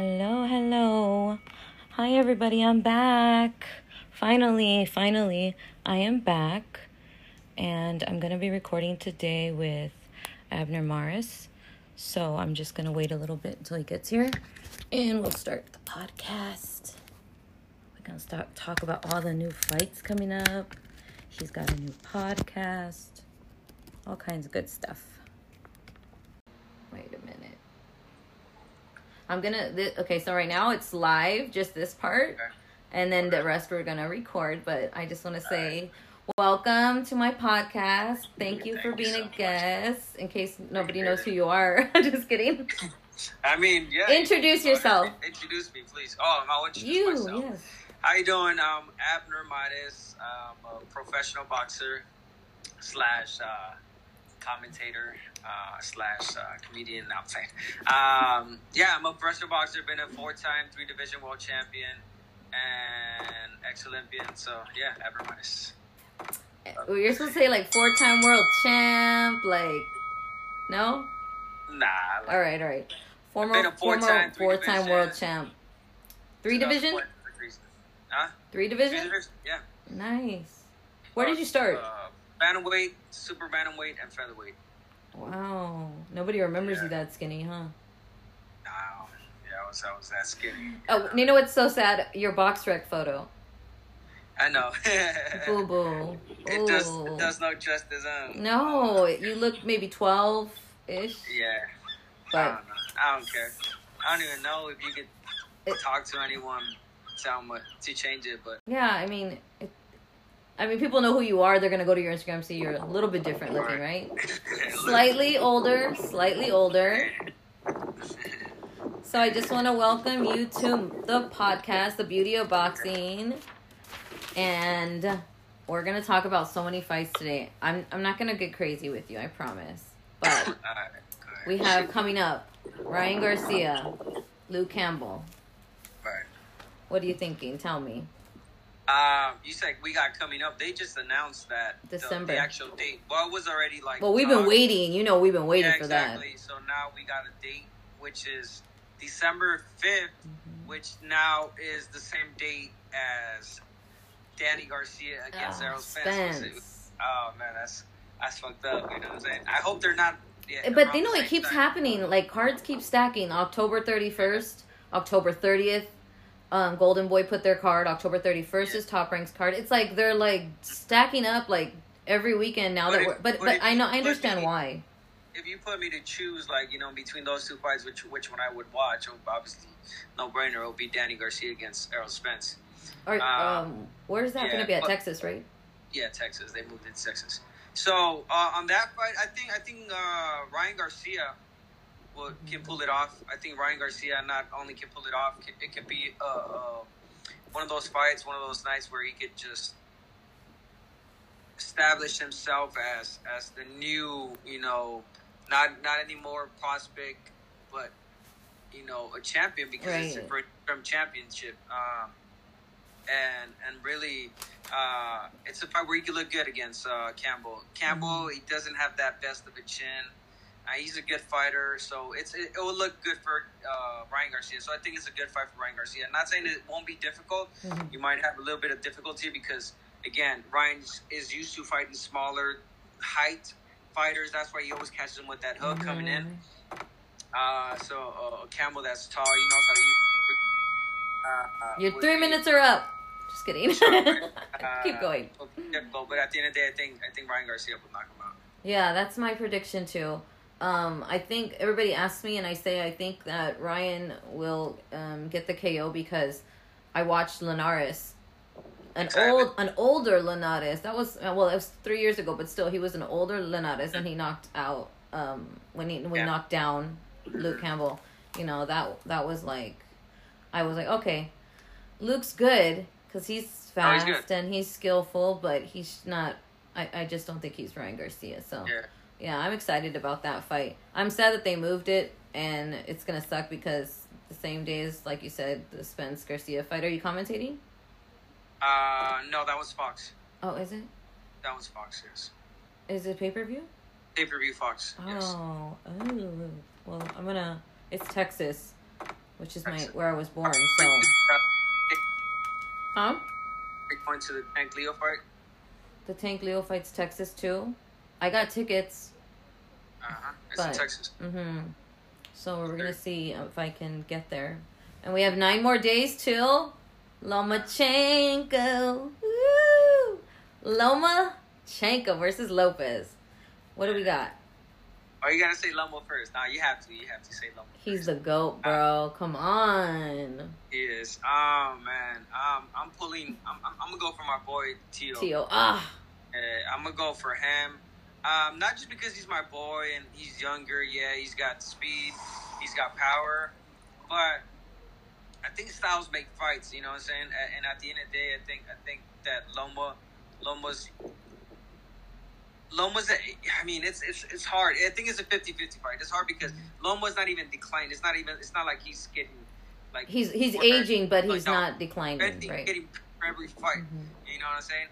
Hello, hello. Hi, everybody. I'm back. Finally, finally, I am back. And I'm going to be recording today with Abner Mares. So I'm just going to wait a little bit until he gets here. And we'll start the podcast. We're going to start talk about all the new fights coming up. He's got a new podcast. All kinds of good stuff. Wait a minute. I'm gonna. Th- okay, so right now it's live, just this part, Okay. and then the rest we're gonna record. But I just want to say, welcome to my podcast. Thank you for you being so a much. guest. In case nobody knows who you are, just kidding. I mean, yeah. Introduce yourself. Introduce me, please. Oh, I'll introduce You, myself. yes. How you doing? Um, Abner Mares. I'm a professional boxer slash uh, commentator uh, slash uh, comedian. No, I'm saying. Um, yeah, I'm a professional boxer. Been a four-time three division world champion and ex-Olympian. So yeah, Abner Mares. Well, You're supposed to say like four-time world champ, like no. Nah. Like, All right, all right. Former, former four-time, division. world champ. Three division. Huh? Three Three division. division? Yeah. Nice. Where did you start? Uh, bantamweight, super bantamweight, and featherweight. Wow. Nobody remembers Yeah. you that skinny, huh? Wow. Yeah, I was, I was that skinny. Oh, you know what's so sad? Your BoxRec photo. I know. Boo boo. it does it does no justice. Um, No, you look maybe 12 ish. Yeah. I But don't. I don't care. I don't even know if you could It- talk to anyone, tell them what, to change it, but yeah, I mean, it, I mean, people know who you are. They're going to go to your Instagram, see you're a little bit different looking, right? Slightly older, slightly older. So I just want to welcome you to the podcast, The Beauty of Boxing. And we're going to talk about so many fights today. I'm, I'm not going to get crazy with you, I promise. But we have coming up Ryan Garcia, Luke Campbell. What are you thinking? Tell me. Um, you said we got coming up. They just announced that the- December. The, actual date. Well, it was already like. Well, we've been waiting. You know, we've been waiting yeah, for exactly. So now we got a date, which is December 5th, Mm-hmm. which now is the same date as Danny Garcia against Oh, Errol Spence. Spence. Oh man, that's that's fucked up. You know what I'm saying? I hope they're not. Yeah, But you know, it keeps time. happening. Like cards keep stacking. October thirty first, October thirtieth. Um, Golden Boy put their card. October thirty first is Top Rank's card. It's like they're like stacking up like every weekend now But that if- we're. But but but I know I understand me- why. If you put me to choose, like you know, between those two fights, which which one I would watch, oh, obviously, no brainer. It would be Danny Garcia against Errol Spence. Or Uh, um, where's that yeah, going to be at but- Texas, right? Yeah, Texas. They moved into Texas. So uh, on that fight, I think I think uh, Ryan Garcia will, can pull it off. I think Ryan Garcia not only can pull it off, can, it could be uh, uh, one of those fights, one of those nights where he could just establish himself as as the new, you know, not not anymore prospect, but you know, a champion because it's a Right. first term championship. Um, and and really, uh, it's a fight where he could look good against uh, Campbell. Campbell, he doesn't have that best of a chin. Uh, he's a good fighter, so it's it, it will look good for uh, Ryan Garcia. So I think it's a good fight for Ryan Garcia. not saying it won't be difficult. Mhm. You might have a little bit of difficulty because again, Ryan is used to fighting smaller height fighters. That's why he always catches them with that hook coming in. Uh, so uh, Campbell, that's tall. He knows how to use. Uh, uh, Your would three be- minutes are up. Just kidding. uh, Keep going. difficult, but at the end of the day, I think I think Ryan Garcia will knock him out. Yeah, that's my prediction too. Um, I think everybody asks me, and I say I think that Ryan will um, get the KO because I watched Linares, an Exactly. old, an older Linares. That was uh, well, it was three years ago, but still, he was an older Linares, and he knocked out um, when he when Yeah. knocked down Luke Campbell. You know that that was like, I was like, okay, Luke's good because he's Oh, he's fast and he's skillful, but he's not. I, I just don't think he's Ryan Garcia. So Yeah. Yeah, I'm excited about that fight. I'm sad that they moved it, and it's gonna suck because the same day as, like you said, the Spence Garcia fight. Are you commentating? Uh, no, that was Fox. Oh, is it? That was Fox. Yes. Is it pay per view? Pay per view Fox. Yes. Oh, oh. Well, I'm gonna. It's Texas. which is my where I was born. So, huh? You're going to the Tank Leo fight? The Tank Leo fights Texas too. I got tickets. Uh huh. It's But- in Texas. Mm-hmm. So we're gonna see if I can get there, and we have nine more days till Lomachenko. Woo! Lomachenko versus Lopez. What do we got? Oh, you gotta say Lomo first. Nah, you have to. You have to say Lomo. He's the goat, bro. Come on, He is. Oh man. Um, I'm pulling. I'm, I'm, I'm gonna go for my boy Tio. Tio. Ah, Uh, I'm gonna go for him. Um, not just because he's my boy and he's younger. Yeah, he's got speed, he's got power, but I think styles make fights. You know what I'm saying? And at the end of the day, I think I think that Loma, Loma's. Loma's, a, I mean, it's it's it's hard. I think it's a 50-50 fight. It's hard because Loma's not even declined. It's not even. It's not like he's getting, like he's he's aging, but like, he's no, not declining, He's right? getting every fight. Mhm. You know what I'm saying?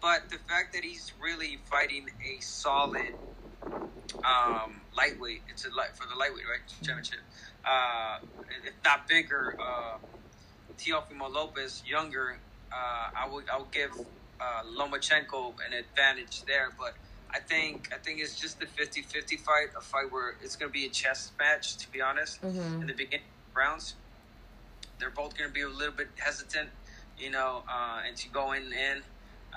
But the fact that he's really fighting a solid um, lightweight, it's a light for the lightweight, right? Championship. Uh, if not bigger, uh, Teofimo Lopez, younger, uh, I would I would give uh, Lomachenko an advantage there. But I think I think it's just a 50-50 fight, a fight where it's going to be a chess match. To be honest, Mhm. in the beginning rounds, they're both going to be a little bit hesitant, you know, uh, and to go in and in.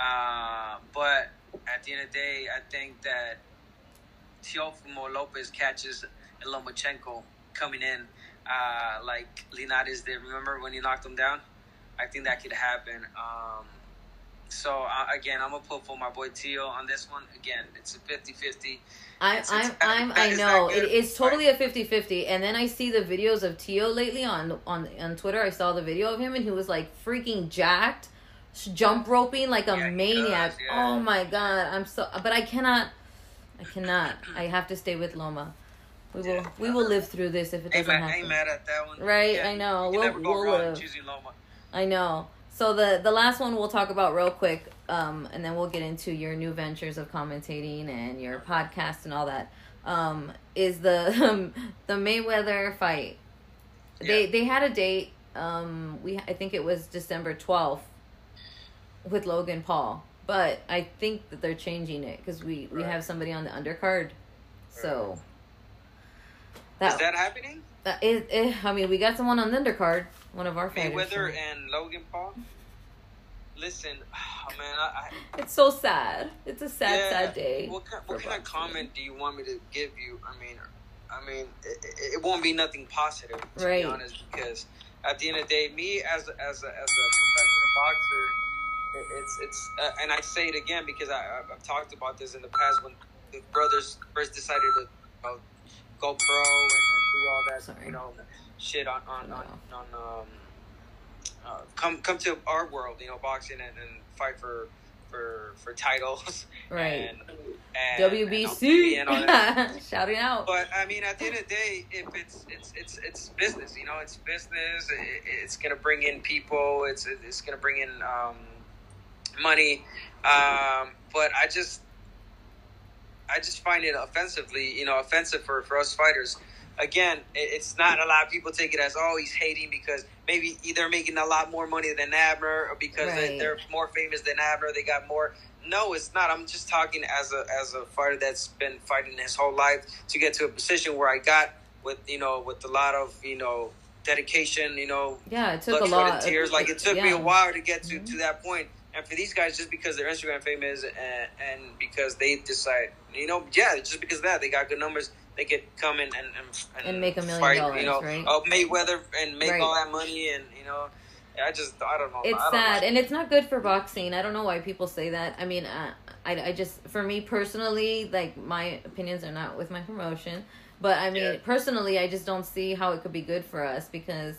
Uh, but at the end of the day, I think that Teofimo Lopez catches Lomachenko coming in, uh, like Linares did. Remember when he knocked him down? I think that could happen. Um, so uh, again, I'm gonna put for my boy Tio on this one. Again, it's a 50-50. I, It's- I'm, it's- I'm, I know it good. totally a 50-50 and then I see the videos of Tio lately on on on Twitter. I saw the video of him and he was like freaking jacked, jump roping like a Yeah, maniac. does, yeah. Oh my god, I'm so. But I cannot, I cannot. I have to stay with Loma. We will, Yeah. we will live through this if it doesn't mad, ain't happen. mad at that one. Right, I know. We'll- we'll live. I know. So the the last one we'll talk about real quick, um, and then we'll get into your new ventures of commentating and your podcast and all that. Um, is the um, the Mayweather fight? They they had a date. Um, we I think it was December twelfth with Logan Paul, but I think that they're changing it because we we Right. have somebody on the undercard. So Is that happening? that is, eh, I mean, we got someone on the undercard. One of our fighters. Mayweather and Logan Paul. Listen, oh, man, I, I It's so sad. It's a sad, yeah, sad day. What, kind, what kind of comment do you want me to give you? I mean, I mean, it, it- it won't be nothing positive to Right. be honest, because at the end of the day, me as a, as a, as a professional boxer, it, it's it's uh, and I say it again because I I've- I've talked about this in the past when the brothers first decided to know, go pro and, and do all that Sorry. you know shit on on on, on um uh, come come to our world, you know, boxing and, and fight for for for titles, Right. And, and, WBC. and all that. Shouting out. But I mean, at the end of the day, if it's it's it's it's business, you know, it's business. It, it's gonna bring in people. It's it's gonna bring in um, money. Um, but I just I just find it offensively, you know, offensive for for us fighters. Again, it's not a lot of people take it as oh he's hating because maybe they're making a lot more money than Abner or because Right. they're more famous than Abner. They got more. No, it's not. I'm just talking as a as a fighter that's been fighting his whole life to get to a position where I got with you know with a lot of you know dedication. You know, yeah, it took a lot. tears. Like it took me a while to get to Mhm. to that point. And for these guys, just because they're Instagram famous and, and because they decide, you know, yeah, just because of that they got good numbers, they could come in and and, And make a million fight, dollars, you know, right? uh, Mayweather and make Right. all that money, and you know, I just I don't know. It's don't sad, know. and it's not good for boxing. I don't know why people say that. I mean, uh, I, I just, for me personally, like my opinions are not with my promotion, but I mean, Yeah. personally, I just don't see how it could be good for us because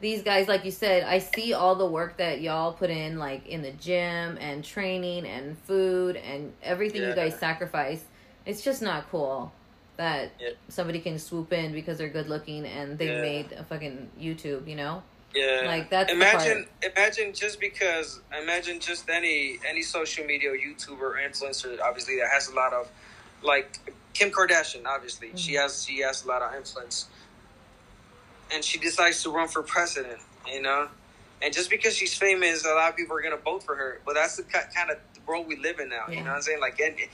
these guys, like you said, I see all the work that y'all put in, like in the gym and training and food and everything you guys sacrifice. It's just not cool that Yeah. somebody can swoop in because they're good looking and they Yeah. made a fucking YouTube, you know? Yeah, Like, that's the imagine imagine just because imagine just any any social media YouTuber influencer obviously that has a lot of like Kim Kardashian obviously she Mhm. has she has a lot of influence. And she decides to run for president. You know, and just because she's famous, a lot of people are gonna vote for her. But that's the kind of world we live in now. You know what I'm saying? Like any,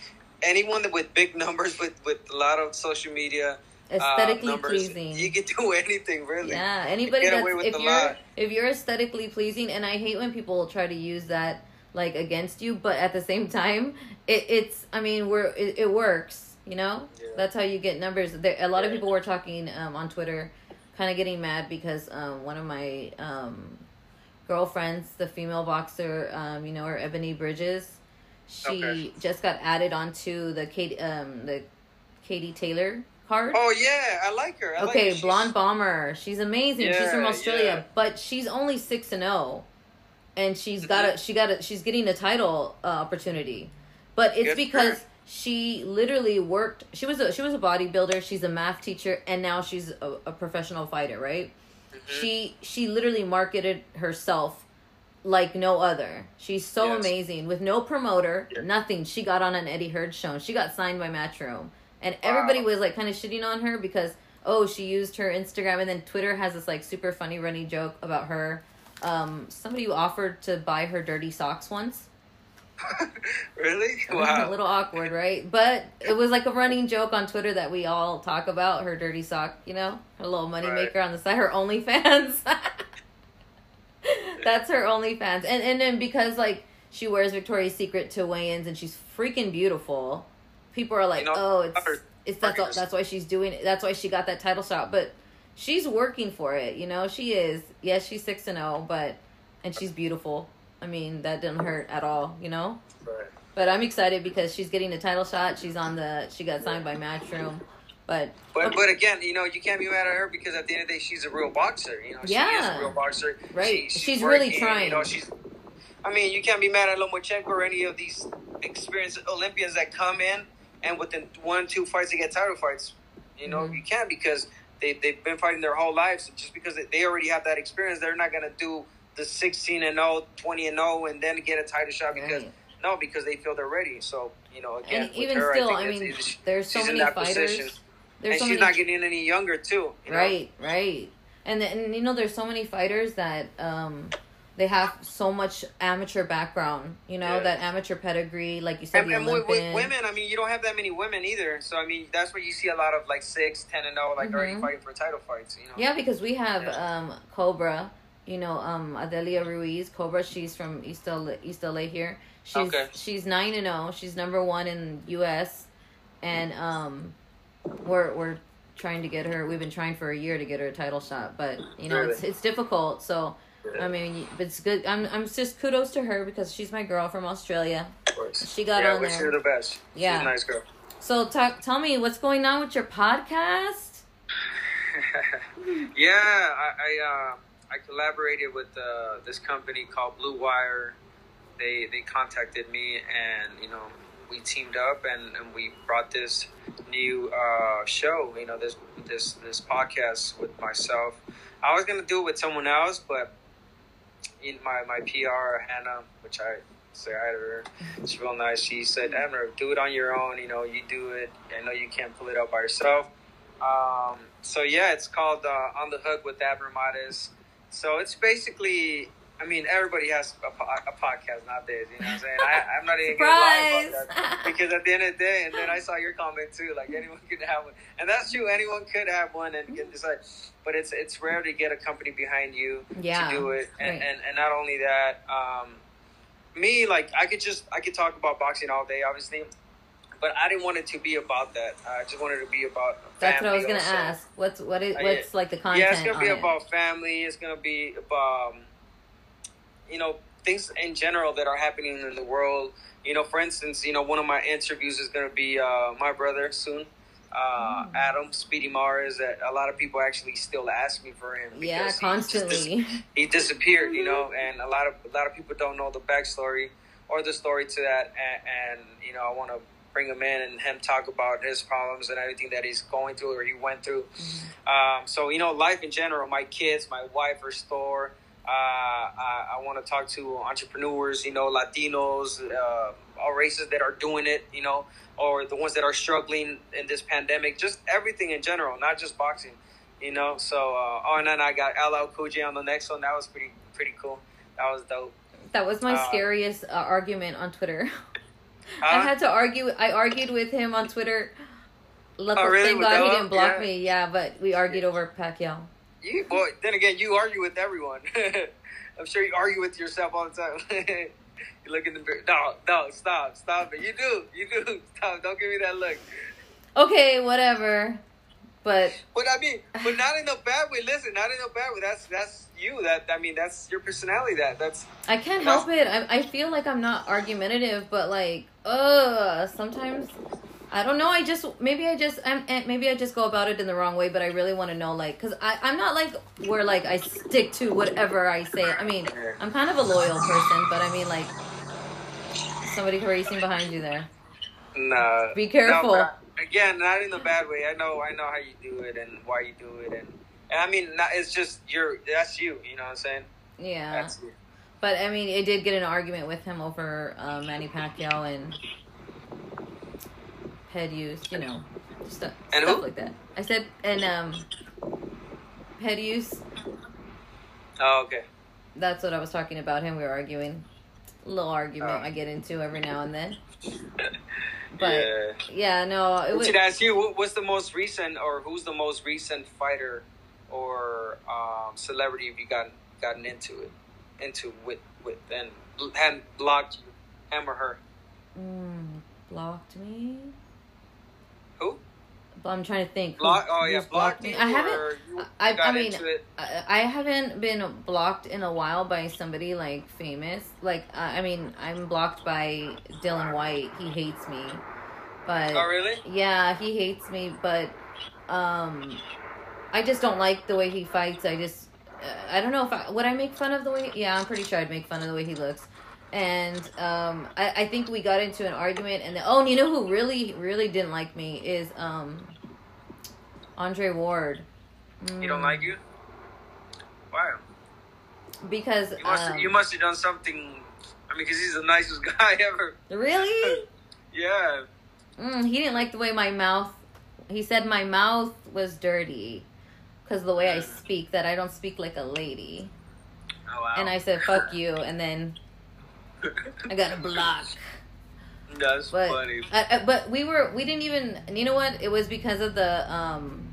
anyone with big numbers, with with a lot of social media. uh, Aesthetically numbers, pleasing. You can do anything, really. Yeah, anybody Get that's away with if you're lot. if you're aesthetically pleasing, and I hate when people try to use that like against you, but at the same time, it, it's I mean we're it, it works, you know. Yeah. That's how you get numbers. There, a lot of people were talking um, on Twitter, kind of getting mad because um, one of my um, girlfriends, the female boxer, um, you know, her Ebony Bridges, she Okay. just got added onto the Katie um, the Katie Taylor card. Oh yeah, I like her. I like Okay, her. She's- blonde bomber. She's amazing. she's from Australia, yeah. but she's only six and zero, and she's got a she got a she's getting a title uh, opportunity, but it's Good because her. She literally worked. She was a she was a bodybuilder. She's a math teacher, and now she's a, a professional fighter. Right? Mhm. She she literally marketed herself like no other. She's so Yes. amazing with no promoter, Yeah. nothing. She got on an Eddie Hearn show. She got signed by Matchroom, and everybody Wow. was like kind of shitting on her because oh she used her Instagram, and then Twitter has this like super funny running joke about her. Um, somebody offered to buy her dirty socks once. really? Wow. a little awkward, right? But it was like a running joke on Twitter that we all talk about her dirty sock, you know, her little moneymaker Right. on the side, her OnlyFans. That's her OnlyFans, and and then because like she wears Victoria's Secret to weigh-ins and she's freaking beautiful, people are like, You know, oh, it's her- it's that's all, that's why she's doing it. That's why she got that title shot, but. She's working for it, you know. She is. Yes, she's six and zero, but and she's beautiful. I mean, that didn't hurt at all, you know. Right. But I'm excited because she's getting a title shot. She's on the. She got signed by Matchroom, but But but again, you know, you can't be mad at her because at the end of the day, she's a real boxer. You know, she Yeah. is a real boxer. Right. She- She's really working, trying. You know, she's. I mean, you can't be mad at Lomachenko or any of these experienced Olympians that come in and within one two fights they get title fights. You know, Mhm. you can't because they they've been fighting their whole lives. Just because they- they already have that experience, they're not gonna do the 16 and 0, 20 and 0, and then get a title shot because Right. no, because they feel they're ready. So you know, again, and even her, still, I, I, mean, there's so in many that fighters. position. There's and so she's many not getting any younger too. you know? right, right, and and you know, there's so many fighters that um they have so much amateur background. You know, Yeah. that amateur pedigree, like you said, And, the and with, with women, I mean, you don't have that many women either. So I mean, that's where you see a lot of like six, ten, and zero, like already Mhm. fighting for title fights. You know. Yeah, because we have Yeah. um Cobra, you know, um Adelia Ruiz. Cobra, she's from East LA, East LA here. She's Okay. she's nine and zero. She's number one in U.S. and um, we're we're trying to get her. We've been trying for a year to get her a title shot, but you know it's it's difficult. So I mean, it's good. I'm I'm just kudos to her because she's my girl from Australia. Of course. She got yeah, on wish there. her the best. Yeah. She's a nice girl. So talk, tell me what's going on with your podcast. yeah, I I, uh, I collaborated with uh, this company called Blue Wire. They they contacted me and you know we teamed up and, and we brought this new uh, show. You know this this this podcast with myself. I was gonna do it with someone else, but in my my PR Hannah, which I say hi to her. She's real nice. She said, Abner, do it on your own. You know, you do it. I know you can't pull it out by yourself. Um, so yeah, it's called uh, On the Hook with Abner Mares. So it's basically, I mean, everybody has a, po- a podcast nowadays. You know what I'm saying? I, I'm not even gonna lie about that because at the end of the day, and then I saw your comment too. Like anyone could have one, and that's true. Anyone could have one and get decide. But it's it's rare to get a company behind you Yeah, to do it, and, right. and and not only that, um, me like I could just I could talk about boxing all day, obviously, but I didn't want it to be about that. I just wanted it to be about. That's what I was gonna also. ask. What's what is what's like the content? Yeah, it's gonna be on it? about family. It's gonna be about, um, you know, things in general that are happening in the world. You know, for instance, you know, one of my interviews is gonna be uh, my brother soon, uh, Mm. Adam Speedy Mares. That a lot of people actually still ask me for him. Yeah, because he dis- constantly. he disappeared, you know, and a lot of a lot of people don't know the backstory or the story to that, and, and you know, I want to bring him in and him talk about his problems and everything that he's going through or he went through. Um, so you know, life in general, my kids, my wife, her store. Uh, I, I want to talk to entrepreneurs, you know, Latinos, uh, all races that are doing it, you know, or the ones that are struggling in this pandemic. Just everything in general, not just boxing. You know, so uh, oh, and then I got LL Cool J on the next one. That was pretty pretty cool. That was dope. That was my Uh, scariest uh, argument on Twitter. I had to argue. I argued with him on Twitter. Look, Oh, really? thank With God he didn't block Yeah. me. Yeah, but we argued over Pacquiao. You, then again, you argue with everyone. I'm sure you argue with yourself all the time. you look in the mirror. No, no, stop, stop it. You do, you do. Stop. Don't give me that look. Okay, whatever. But But I mean, but not in a bad way. Listen, not in a bad way. That's that's you. That I mean, that's your personality. That that's I can't help it. I, I feel like I'm not argumentative, but like, ugh, sometimes I don't know. I just maybe I just I'm eh, maybe I just go about it in the wrong way. But I really want to know, like, cause I I'm not like where like I stick to whatever I say. I mean, I'm kind of a loyal person, but I mean like somebody racing behind you there. nah. Be careful. No, again, not in a bad way. I know, I know how you do it and why you do it, and and I mean, not, it's just your that's you. You know what I'm saying? Yeah, That's you. But I mean, it did get an argument with him over uh, Manny Pacquiao and head use, you know, stuff, And stuff who? like that. I said, and um, head use. Oh, okay. That's what I was talking about. Him, we were arguing. A little argument Oh. I get into every now and then. But yeah. yeah, no, it I was. should ask you, what- what's the most recent, or who's the most recent fighter or um, celebrity have you gotten gotten into it, into with with and and blocked you, him or her? Mm, blocked me. Who? But I'm trying to think. who- Block? Oh yeah, who's blocked me. I haven't. I- I mean. I I haven't been blocked in a while by somebody like famous. Like uh, I mean, I'm blocked by Dillian Whyte. He hates me, but Oh really? yeah, he hates me. But um, I just don't like the way he fights. I just I don't know if I would I make fun of the way. Yeah, I'm pretty sure I'd make fun of the way he looks. And um, I, I think we got into an argument, and then, oh, and you know who really, really didn't like me is um, Andre Ward. He don't Mm. like you? Wow. because You must um, you must have done something. I mean, because he's the nicest guy ever. really Yeah. mm, he didn't like the way my mouth he said my mouth was dirty because the way i speak that i don't speak like a lady Oh wow. and i said fuck you and then i got a block That's but funny. I, I, but we were we didn't even you know what it was because of the um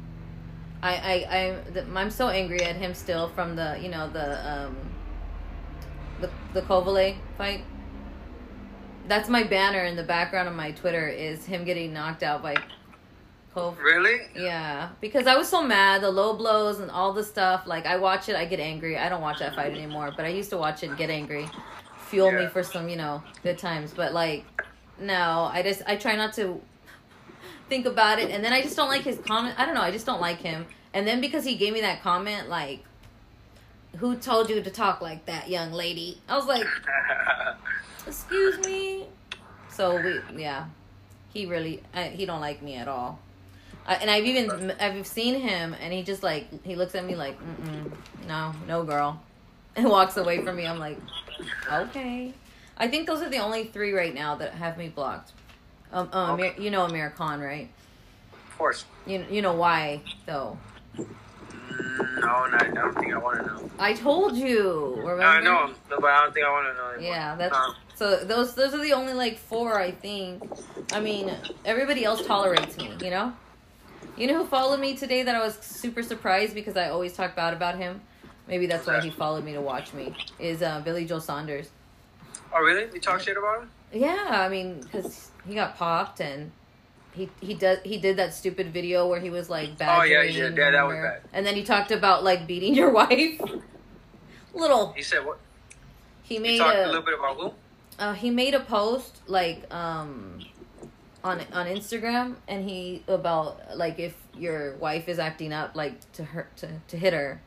I I I the, I'm so angry at him still from the you know the um the the Kovalev fight. That's my banner in the background of my Twitter is him getting knocked out by Really? Yeah, because I was so mad, the low blows and all the stuff. Like I watch it, I get angry. I don't watch that fight anymore, but I used to watch it and get angry, fuel me for some you know good times. But like, no, I just I try not to think about it, and then I just don't like his comment. I don't know, I just don't like him. And then because he gave me that comment, like, who told you to talk like that, young lady? I was like, excuse me. So we yeah, he really I, he don't like me at all. I, and I've even I've seen him, and he just like he looks at me like, no, no, girl, and walks away from me. I'm like, okay. I think those are the only three right now that have me blocked. Um, um Amir, you know Amir Khan, right? of course. You you know why though? Mm, No, no, I don't think I want to know. I told you. Remember? No, I know, no, but I don't think I want to know. Anymore. Yeah, that's Um, so. Those those are the only like four I think. I mean, everybody else tolerates me. You know. You know who followed me today that I was super surprised because I always talk bad about him. Maybe that's why he followed me to watch me. Is uh, Billy Joe Saunders. oh, really? You talk shit about him? Yeah, I mean, because he got popped and he he does he did that stupid video where he was like bad. Oh, yeah, he did. Yeah, that was bad. And then he talked about like beating your wife. Little. He said what? He He made talked a. a little bit about who? uh, he made a post like um on on Instagram and he about like if your wife is acting up like to her to, to hit her.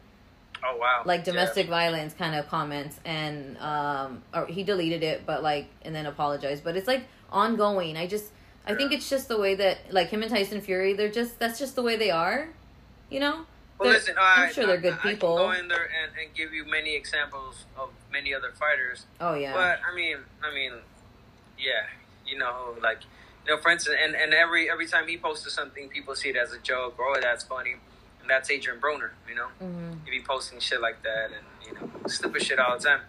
Oh wow. like domestic violence kind of comments and um or he deleted it but like and then apologized. But it's like ongoing. I just I think it's just the way that like him and Tyson Fury they're just that's just the way they are you know? Well, They're- listen, I'm I, sure they're I- good I can people. go in there and, and give you many examples of many other fighters, oh yeah. But I mean, I mean, yeah, you know, like, you know, for instance, and, and every every time he posted something, people see it as a joke or oh, that's funny, and that's Adrian Broner. You know, Mhm. he be posting shit like that and you know stupid shit all the time.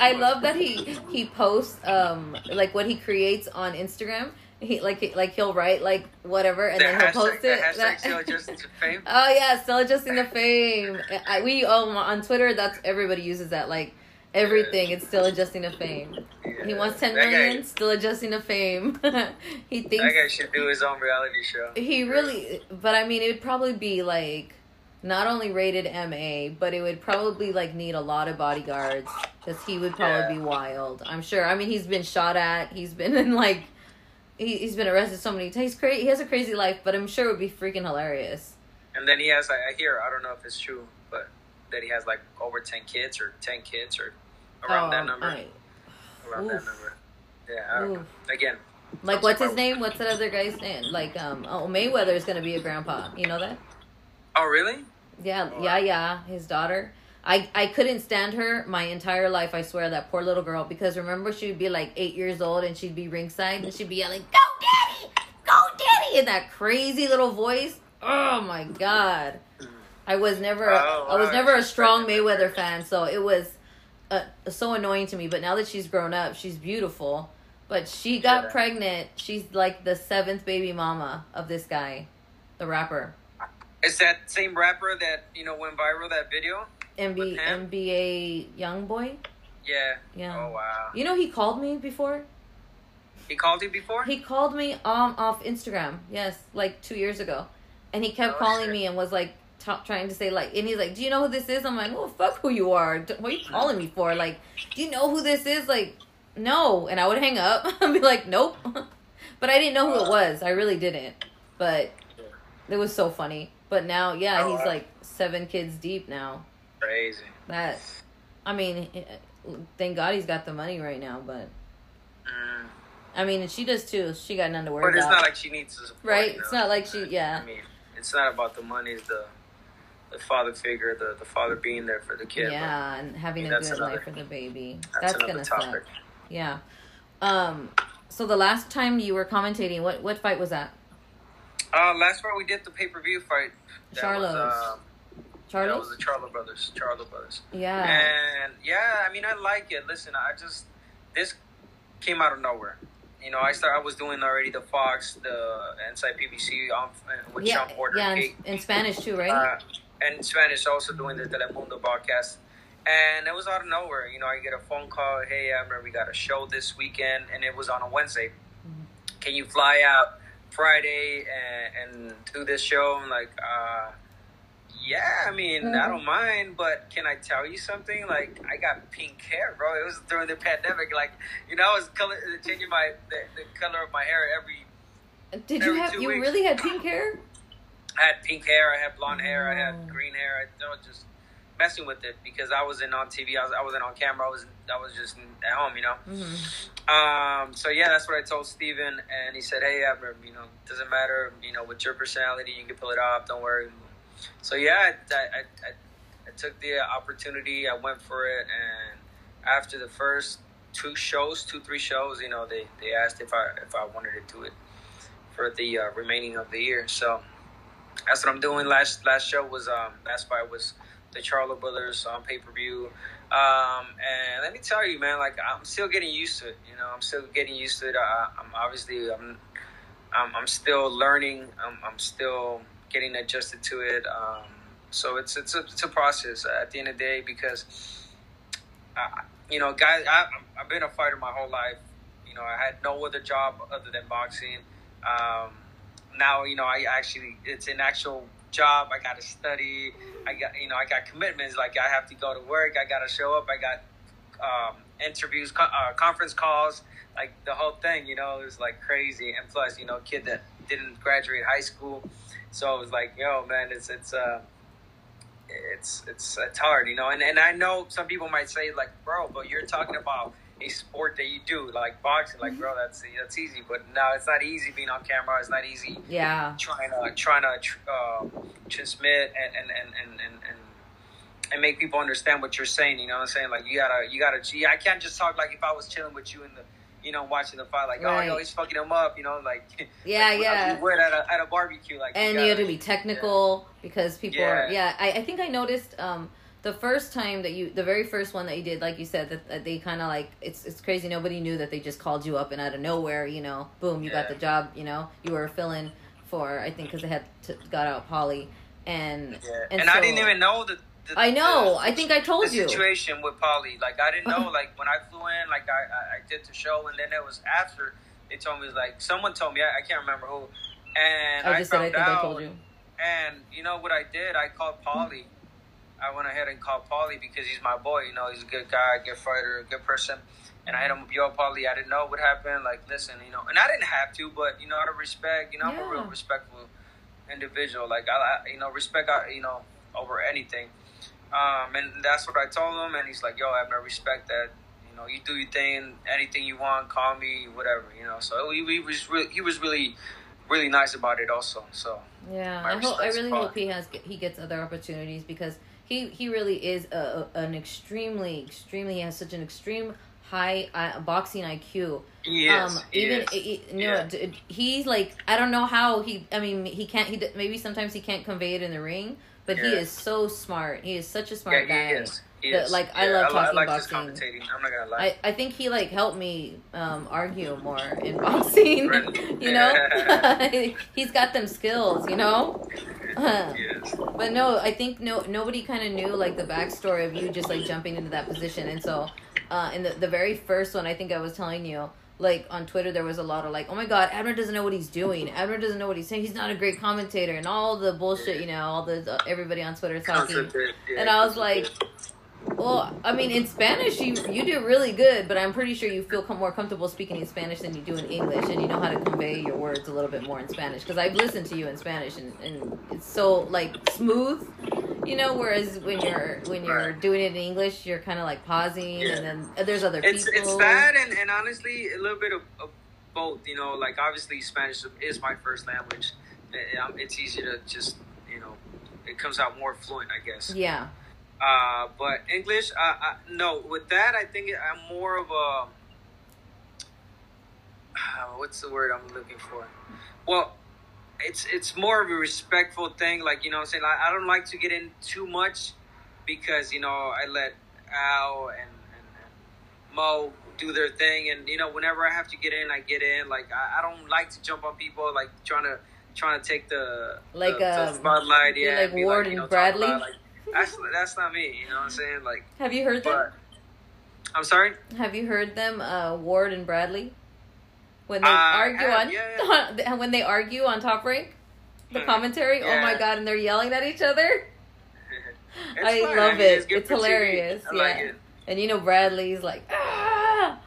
I love that he he posts um like what he creates on Instagram. He like like he'll write like whatever and the then he'll hashtag, post it. hashtag still just to fame. oh yeah, still adjusting the fame. I, we oh on Twitter that's everybody uses that like everything. It's still adjusting to fame. Yeah. He wants ten That guy- still adjusting to fame. he thinks That guy should do his own reality show. he really, but I mean, it would probably be like not only rated MA, but it would probably like need a lot of bodyguards because he would probably Yeah. be wild. I'm sure. I mean, he's been shot at. He's been in like, he, he's been arrested so many times. He's crazy. He has a crazy life, but I'm sure it would be freaking hilarious. And then he has, I I hear, I don't know if it's true, but that he has like over 10 kids or 10 kids or around that Oh, number. I- around that number. Yeah, I don't Oof. know. Again, like Sounds what's his name? What's that other guy's name? Like um, oh Mayweather is gonna be a grandpa. You know that? oh, really? Yeah, Oh, yeah, yeah. His daughter. I I couldn't stand her my entire life. I swear that poor little girl. Because remember, she would be like eight years old and she'd be ringside and she'd be yelling, "Go, daddy! Go, daddy!" in that crazy little voice. Oh my god! I was never Oh, I was never a strong Mayweather fan, so it was uh, so annoying to me. But now that she's grown up, she's beautiful. But she got Yeah. pregnant. She's like the seventh baby mama of this guy, the rapper. Is that same rapper that, you know, went viral, that video? MB, young boy. Yeah. Yeah. Oh, wow. You know he called me before. He called you before? He called me um off Instagram. Yes, like two years ago, and he kept Oh, calling shit. me and was like ta trying to say like, and he's like, "Do you know who this is?" I'm like, "Well, fuck who you are. What are you calling me for? Like, do you know who this is?" Like, no, and I would hang up and be like, "Nope," but I didn't know who it was. I really didn't. But it was so funny. But now, yeah, Oh, he's like seven kids deep now. Crazy. That, I mean, thank God he's got the money right now. But Mm. I mean, and she does too. She got none to worry about. But it's about. not like she needs the support. Right? you It's not like she- yeah. I mean, it's not about the money. It's the the father figure, the the father being there for the kid. yeah, and having a That's good another- life for the baby. That's, that's, gonna topic. suck. Yeah. Um. So the last time you were commentating, what what fight was that? Uh, last part we did the pay per view fight. That Charlo's. Was, um, that was the Charlo brothers. Charlo brothers. Yeah. And yeah, I mean, I like it. Listen, I just this came out of nowhere. You know, I started. I was doing already the Fox, the Inside PBC on with Yeah. Shawn Porter, Yeah. In, in Spanish too, right? uh, and in Spanish also doing the Telemundo broadcast. And it was out of nowhere. You know, I get a phone call. Hey, Abner, we got a show this weekend, and it was on a Wednesday. Mm-hmm. Can you fly out Friday and, and do this show? I'm like, uh, yeah. I mean, I Mhm. don't mind, but can I tell you something? Like, I got pink hair, bro. It was during the pandemic. Like, you know, I was color changing my the, the color of my hair every. Did you have you weeks. really had pink hair? I had pink hair. I had blonde hair. I had green hair. I, I was just messing with it because I wasn't on TV. I was I wasn't on camera. I was I was just at home, you know. Mm-hmm. Um, so yeah, that's what I told Steven, and he said, "Hey, Abner, you know, doesn't matter, you know, with your personality, you can pull it off. Don't worry." So yeah, I, I, I, I took the opportunity. I went for it, and after the first two shows, two three shows, you know, they, they asked if I if I wanted to do it for the uh, remaining of the year. So that's what I'm doing. Last last show was um last fight was the Charlo Brothers on pay per view. Um, and let me tell you, man, like I'm still getting used to it. You know, I'm still getting used to it. I, I'm obviously I'm, I'm I'm still learning. I'm I'm still getting adjusted to it. Um, so it's it's a it's a process at the end of the day because, I, you know, guys, I, I've been a fighter my whole life. You know, I had no other job other than boxing. Um, now, you know, I actually it's an actual job. I got to study. I got you know I got commitments. Like I have to go to work. I got to show up. I got um, interviews, co- uh, conference calls, like the whole thing. You know, it was like crazy. And plus, you know, kid that didn't graduate high school, so it was like, yo, man, it's it's uh, it's it's it's hard, you know. And and I know some people might say like, bro, but you're talking about a sport that you do like boxing, like bro, that's that's easy. But now it's not easy being on camera. It's not easy Yeah. trying to trying to uh, transmit and and, and, and, and and and make people understand what you're saying. You know what I'm saying? Like you gotta you gotta. gee, I can't just talk like if I was chilling with you in the you know, watching the fight, like, oh, yo, Right. he's fucking him up, you know, like, Yeah, like, yeah. you would at a, at a barbecue, like, and you gotta- have to be technical because people are Yeah. yeah I, I think i noticed um the first time that you the very first one that you did like you said that, that they kind of like it's it's crazy nobody knew that they just called you up and out of nowhere you know boom you got the job you know you were filling for i think because they had to, got out Paulie and Yeah. and And, I didn't even know that the i know the- i think i told the you situation with Paulie. Like I didn't know. Like when I flew in, like I, I, did the show, and then it was after they told me like someone told me I, I can't remember who, and i I, just said i think out. i told you And you know what I did? I called Paulie. I went ahead and called Paulie because he's my boy. You know, he's a good guy, good fighter, a good person. And I hit him up, yo, Paulie, I didn't know what happened. Like, listen, you know, and I didn't have to, but you know, out of respect, you know, I'm a real respectful individual. Like, I, you know, respect, you know, over anything. Um, and that's what I told him, and he's like, "Yo, I have no respect that. You know, you do your thing, anything you want, call me, whatever. You know." So he, he was really, he was really, really nice about it, also. So Yeah, I hope. I really hope he has he gets other opportunities because he he really is a, a- an extremely extremely he has such an extreme high uh, boxing IQ. he is, um, he even is. i- i- you know, Yeah. d- he's like I don't know how he. I mean, he can't. He maybe sometimes he can't convey it in the ring, but he is so smart. He is such a yeah, smart he guy. Is. He The- is. like, I love li- I talking like boxing. I'm not gonna lie. I, I think he like helped me um, argue more in boxing. Really? you know, he's got them skills. You know. yes. But no, I think no nobody kind of knew like the backstory of you just like jumping into that position, and so uh, in the the very first one, I think I was telling you like on Twitter there was a lot of like, oh my god, Abner doesn't know what he's doing. Abner doesn't know what he's saying. He's not a great commentator, and all the bullshit, you know, all the uh, everybody on Twitter talking. Yeah, And I was like. Well, I mean, in Spanish, you you do really good, but I'm pretty sure you feel com- more comfortable speaking in Spanish than you do in English, and you know how to convey your words a little bit more in Spanish. Because I've listened to you in Spanish, and, and it's so like smooth, you know. Whereas when you're when you're doing it in English, you're kind of like pausing, Yeah. and then uh, there's other it's people. it's that and, and honestly a little bit of, of both you know like obviously spanish is my first language um, it's easy to just you know it comes out more fluent i guess Yeah, uh, but english uh, I, no with that i think i'm more of a what's the word i'm looking for? Well it's it's more of a respectful thing like you know what i'm saying? I, I don't like to get in too much because you know i let al and, and, and mo do their thing. And you know whenever i have to get in i get in. Like i, I don't like to jump on people like trying to trying to take the Like, the, the um, spotlight. yeah like and be Ward you and know, Bradley? about, like, that's that's not me you know what i'm saying like have you heard them? i'm sorry Have you heard them, uh, Ward and Bradley? When they Uh, argue have, on yeah, when they argue on Top Rank, the Hmm. commentary. Oh my god, and they're yelling at each other. I fun. love mean, it. good It's hilarious, I like yeah. it. And you know Bradley's like ah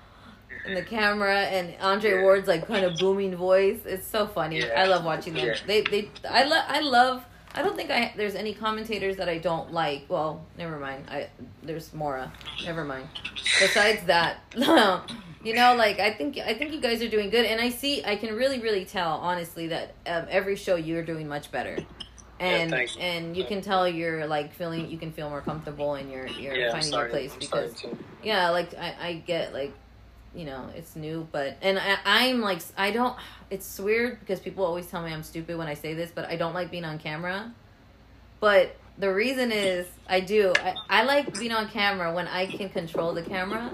in the camera, and Andre Yeah. Ward's like kind of booming voice. It's so funny. Yeah. I love watching them. Yeah. They they I love I love. I don't think I there's any commentators that I don't like. Well, never mind. I there's Mora. Never mind. Besides that, you know, like I think I think you guys are doing good, and I see I can really really tell honestly that um, every show you're doing much better. And you. and you can tell you're like feeling you can feel more comfortable and you're you're Yeah, finding your place I'm because too. yeah like I, I get like you know it's new but and I, i'm like i don't it's weird because people always tell me i'm stupid when i say this but i don't like being on camera. But the reason is i do I, I like being on camera when i can control the camera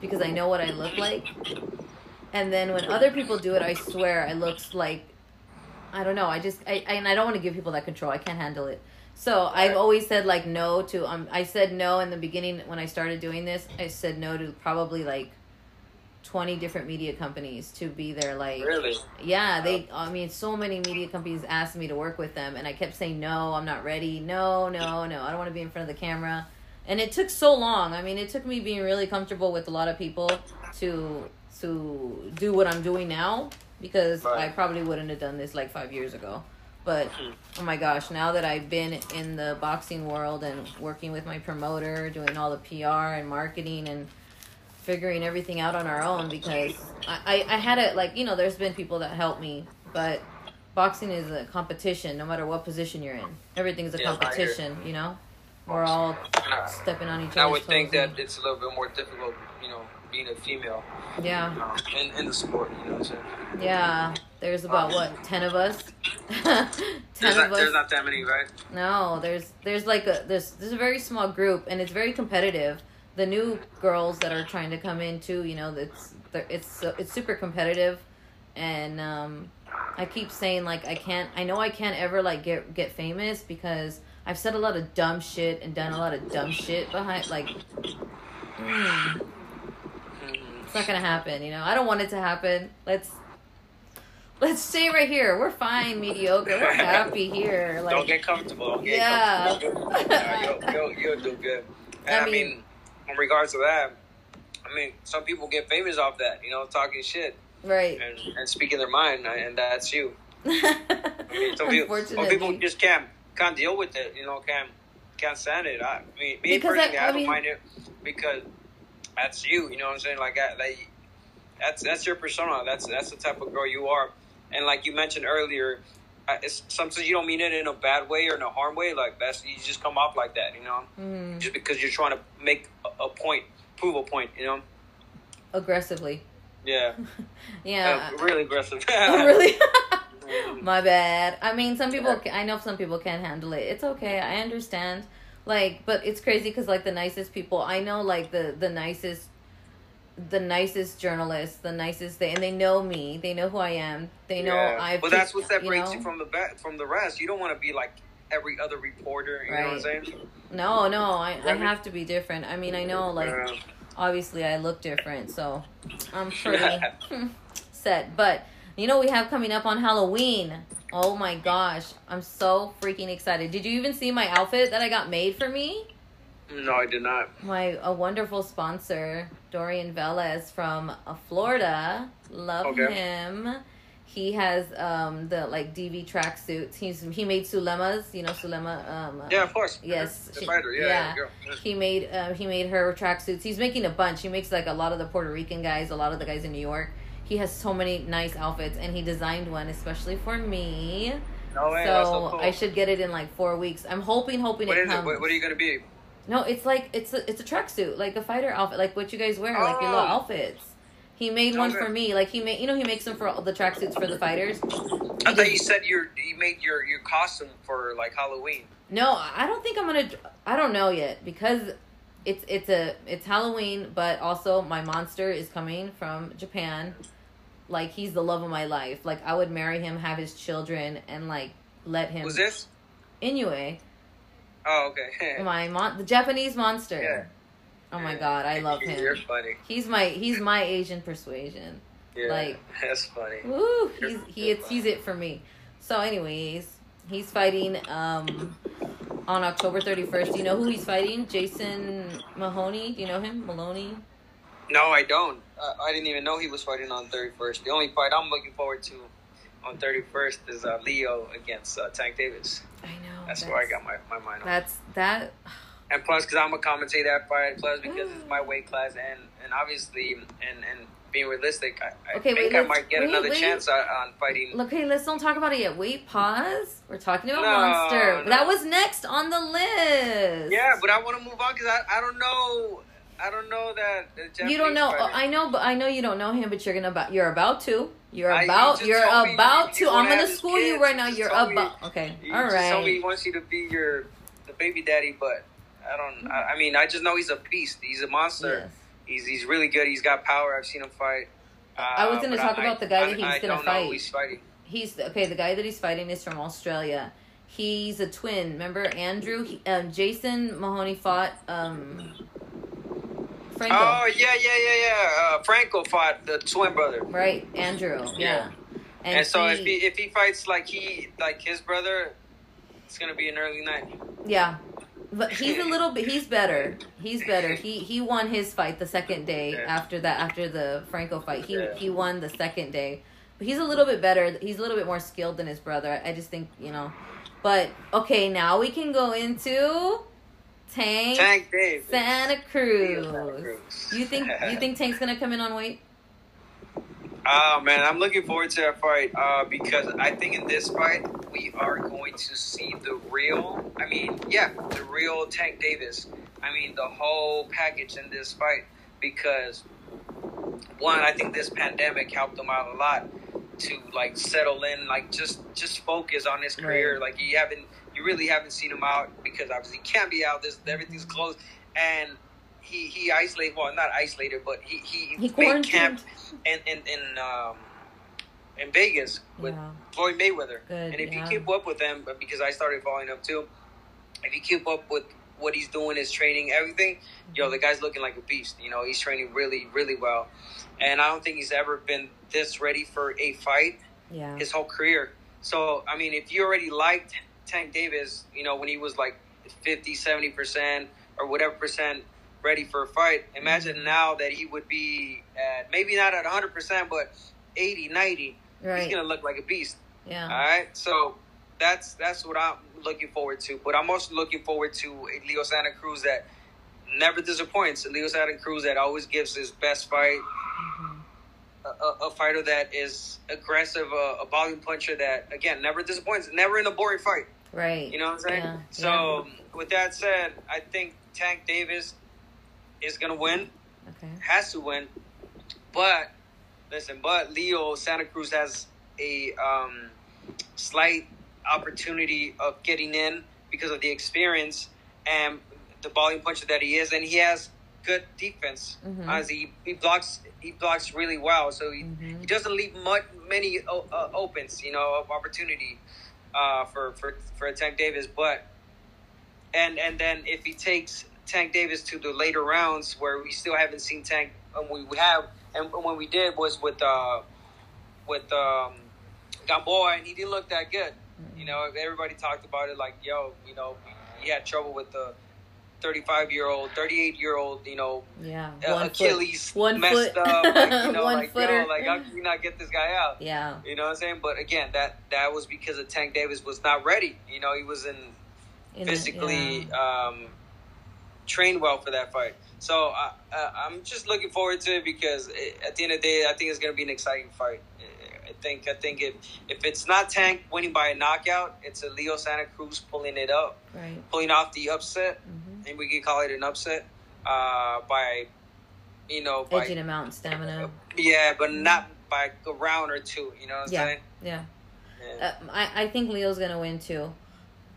because i know what i look like. And then when other people do it i swear i looks like i don't know i just i, I and i don't want to give people that control i can't handle it. So I've always said like no to um I said no in the beginning when I started doing this. I said no to probably like 20 different media companies to be there like Really? yeah, they I mean so many media companies asked me to work with them and I kept saying no, I'm not ready. No, no, no. I don't want to be in front of the camera. And it took so long. I mean, it took me being really comfortable with a lot of people to to do what I'm doing now because Right. I probably wouldn't have done this like 5 years ago. But hmm. oh my gosh, now that I've been in the boxing world and working with my promoter, doing all the PR and marketing and figuring everything out on our own because I, I, I had it like, you know, there's been people that helped me, but boxing is a competition no matter what position you're in. Everything is a Yeah, competition, you know? we're all I- stepping on each other I would think that and- it's a little bit more difficult, you know, being a female yeah, um, in, in the sport. You know what I'm saying? yeah. There's about what ten of us. ten There's of not, there's not that many, right? No, there's there's like a there's there's a very small group and it's very competitive. The new girls that are trying to come in too, you know, it's it's it's super competitive, and um, I keep saying like I can't. I know I can't ever like get get famous because I've said a lot of dumb shit and done a lot of dumb shit behind like. mm, it's not gonna happen, you know. I don't want it to happen. Let's let's stay right here. We're fine, mediocre. We're happy here. Like don't get comfortable. Don't get Yeah. comfortable. You'll, you'll, you'll do good. I I mean- mean, in regards to that, I mean, some people get famous off that, you know, talking shit right. and, and speaking their mind, and that's you. I mean, some people, some people just can't can't deal with it. You know, can't can't stand it. I mean, me Because I- personally, I, I don't mean- mind it because that's you. You know what I'm saying? Like, I, like that's that's your persona. That's that's the type of girl you are. And like you mentioned earlier, sometimes you don't mean it in a bad way or in a harm way. Like that's you just come off like that. You know, Mm, just because you're trying to make a, point, prove a point. You know? aggressively. Yeah. Yeah. Uh, really aggressive. Oh, really? My bad. I mean, some people. I know some people can't handle it. It's okay. I understand. Like, but it's crazy because like the nicest people I know, like the the nicest, the nicest journalists, the nicest they, and they know me. They know who I am. They know Yeah. I've. But that's what separates you, know? from the ba- from the rest. You don't want to be like every other reporter. You know what I'm Right. saying? No, no. I I have to be different. I mean, I know like Yeah. obviously I look different, so I'm pretty set. But you know we have coming up on Halloween. Oh my gosh, I'm so freaking excited. Did you even see my outfit that I got made for me? no, I did not. My a wonderful sponsor, Dorian Velez from uh, Florida. Love Okay. him. He has um the like DV tracksuits. He's he made Sulemas, you know Sulema um uh, Yeah, of course. Yes, The she-. Yeah. yeah. yeah. He made uh, he made her tracksuits. He's making a bunch. He makes like a lot of the Puerto Rican guys, a lot of the guys in New York. He has so many nice outfits, and he designed one especially for me. No way. so so cool. I should get it in like four weeks. I'm hoping, hoping What it is it? comes. What, what are you gonna be? No, it's like it's a it's a tracksuit, like a fighter outfit, like what you guys wear, like your little Oh. outfits. He made one for me. Like he made, you know, he makes them for all the tracksuits for the fighters. I thought you said your you made your your costume for like Halloween. No, I don't think I'm gonna. I don't know yet because it's it's a it's Halloween, but also my monster is coming from Japan. Like he's the love of my life. Like I would marry him, have his children, and like let him. Was this? Inoue, Oh, okay. my mon, the Japanese monster. Yeah. Oh my god, I love You're him. funny. He's my he's my Asian persuasion. Yeah. Like- that's funny. Woo! He's he it's, he's it for me. So, anyways, he's fighting um on October thirty first. Do you know who he's fighting? Jason Mahoney. Do you know him? Moloney. No, I don't. Uh, I didn't even know he was fighting on 31st. The only fight I'm looking forward to on 31st is uh, Leo against uh, Tank Davis. I know. That's, where I got my, my mind on. That's that. And plus, because I'm gonna commentate that fight, plus because it's mm. my weight class, and and obviously, and and being realistic, I, I Okay, think wait, I might get wait, another wait. chance on, on fighting. Hey, let's don't talk about it yet. Wait, pause. We're talking about No, Monster. no. That was next on the list. Yeah, but I want to move on because I, I don't know I don't know that Japanese you don't know. fighter- I know, but I know you don't know him. But you're gonna about. You're about to. You're I- you about. you're about to. I'm gonna school you right now. You're me- about. Okay. You All just told me he wants you to be your the baby daddy, but I don't. I, I mean, I just know he's a beast. He's a monster. Yes. He's he's really good. He's got power. I've seen him fight. Uh, I was gonna but talk about the guy I, that he was I gonna don't know who fight. he's fighting. He's okay. The guy that he's fighting is from Australia. He's a twin. Remember Andrew? He, um, Jason Mahoney fought um, Franco. Oh yeah, yeah, yeah, yeah. Uh, Franco fought the twin brother, Right, Andrew. Yeah. and, so if he if he fights like he like his brother, it's gonna be an early night. yeah, but he's a little bit. He's better. He's better. He he won his fight the second day Yeah. after that. After the Franco fight, he Yeah. he won the second day. But he's a little bit better. He's a little bit more skilled than his brother. I just think you know. But okay, now we can go into Tank, Tank Dave. Santa Santa Cruz. Cruz. You think you think Tank's gonna come in on weight? Oh man, I'm looking forward to that fight uh, because I think in this fight we are going to see the real. I mean, yeah, the real Tank Davis. I mean, the whole package in this fight because one, I think this pandemic helped him out a lot to like settle in, like just just focus on his career. Right. Like he haven't, you really haven't seen him out because obviously he can't be out. This everything's closed, and he he isolated. Well, not isolated, but he he, He made camp in in in um in Vegas with Yeah. Floyd Mayweather. Good, and if yeah. you keep up with them, because I started following up too, if you keep up with what he's doing, his training, everything, yo, the guy's looking like a beast. You know, he's training really, really well, and I don't think he's ever been this ready for a fight Yeah. his whole career. So, I mean, if you already liked Tank Davis, you know, when he was like 50, 70% or whatever percent ready for a fight, imagine now that he would be at maybe not at 100%, but 80, 90. Right. He's going to look like a beast. yeah. All right. So, that's that's what I'm looking forward to. But I'm also looking forward to a Leo Santa Cruz that never disappoints. A Leo Santa Cruz that always gives his best fight Mhm. a, a, a fighter that is aggressive, a, a volume puncher that again never disappoints, never in a boring fight. Right. You know what I'm saying? Yeah, So with that said, I think Tank Davis is gonna win, Okay. has to win. But listen, but Leo Santa Cruz has a um, slight opportunity of getting in because of the experience and the volume puncher that he is, and he has good defense. Mhm. Honestly, he, he blocks he blocks really well, so he, Mhm. he doesn't leave much, many o- uh, opens, you know, of opportunity uh, for for for Tank Davis. But and and then if he takes Tank Davis to the later rounds where we still haven't seen Tank, and we, we have, and when we did was with uh with um Gamboa, and he didn't look that good. You know, everybody talked about it like, yo, you know, he had trouble with the 35 year old, 38 year old, you know, Yeah. uh, One Achilles foot. One messed foot. up. Like, you know, One like, footer. yo, like, how can you not get this guy out? Yeah. You know what I'm saying? But again, that that was because of Tank Davis was not ready. You know, he wasn't In the- physically yeah. um, trained well for that fight. So I, I, I'm just looking forward to it because it, at the end of the day, I think it's going to be an exciting fight. I think I think if if it's not Tank winning by a knockout, it's a Leo Santa Cruz pulling it up, Right. pulling off the upset, hmm and we could call it an upset uh, by, you know, by Edging him out in stamina. yeah, but not by a round or two. You know what I'm Yeah. saying? Yeah. Yeah. Uh, I, I think Leo's gonna win too.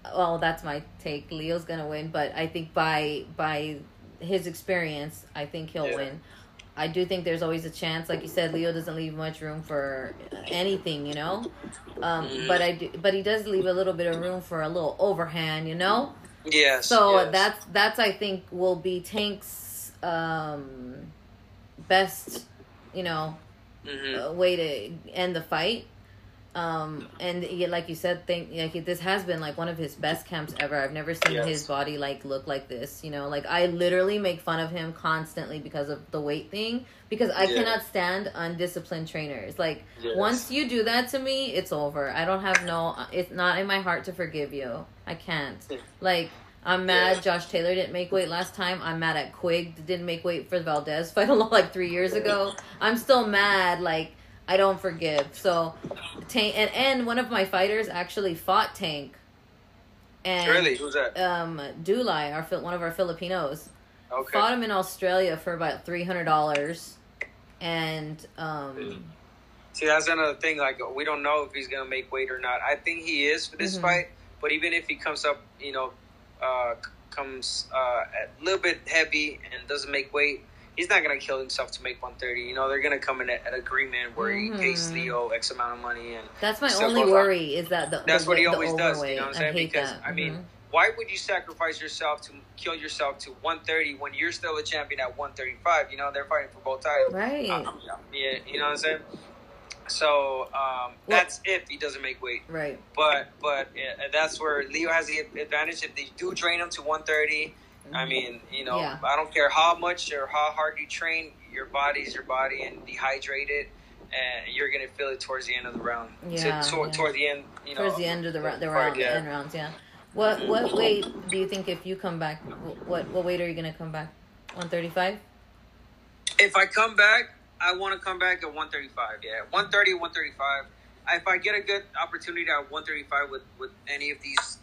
Well, that's my take. Leo's gonna win, but I think by by his experience, I think he'll Yeah. win. I do think there's always a chance, like you said, Leo doesn't leave much room for anything, you know. Um. But I do, but he does leave a little bit of room for a little overhand, you know. Yes. So yes. that's that's I think will be Tank's um, best, you know, Mhm. uh, way to end the fight. Um, and yeah, like you said, think like this has been like one of his best camps ever. I've never seen Yes. his body like look like this. You know, like I literally make fun of him constantly because of the weight thing. Because I Yeah. cannot stand undisciplined trainers. Like Yes. once you do that to me, it's over. I don't have no. It's not in my heart to forgive you. I can't. Like I'm mad. Yeah. Josh Taylor didn't make weight last time. I'm mad at Quigg didn't make weight for the Valdez fight like three years ago. I'm still mad. Like I don't forgive. So Tank and and one of my fighters actually fought Tank. And really, who's that? um Dulai, our one of our Filipinos, Okay. fought him in Australia for about three hundred dollars, and um See, that's another thing. Like, we don't know if he's gonna make weight or not. I think he is for this Mhm. fight. But even if he comes up, you know, uh, comes uh, a little bit heavy and doesn't make weight, he's not gonna kill himself to make 130. You know, they're gonna come in at an agreement where Mhm. he pays Leo X amount of money, and that's my only on. worry is that the that's the, what he always does. You know what I'm saying? Because that. I mean, Mhm. why would you sacrifice yourself to kill yourself to 130 when you're still a champion at 135? You know, they're fighting for both titles. right, Um, yeah, you know what I'm saying. So um, that's if he doesn't make weight. right, But but yeah, that's where Leo has the advantage. If they do train him to 130, I mm-hmm. mean, you know, Yeah. I don't care how much or how hard you train, your body's your body and dehydrated, and you're gonna feel it towards the end of the round. Yeah, To- to- yeah. toward the end, you know, towards the end of the round, the round, the yeah. end rounds. Yeah. What what mm-hmm. weight do you think if you come back? What what weight are you gonna come back? One thirty five. If I come back, I want to come back at 135. Yeah, 130, 135. If I get a good opportunity at 135 with with any of these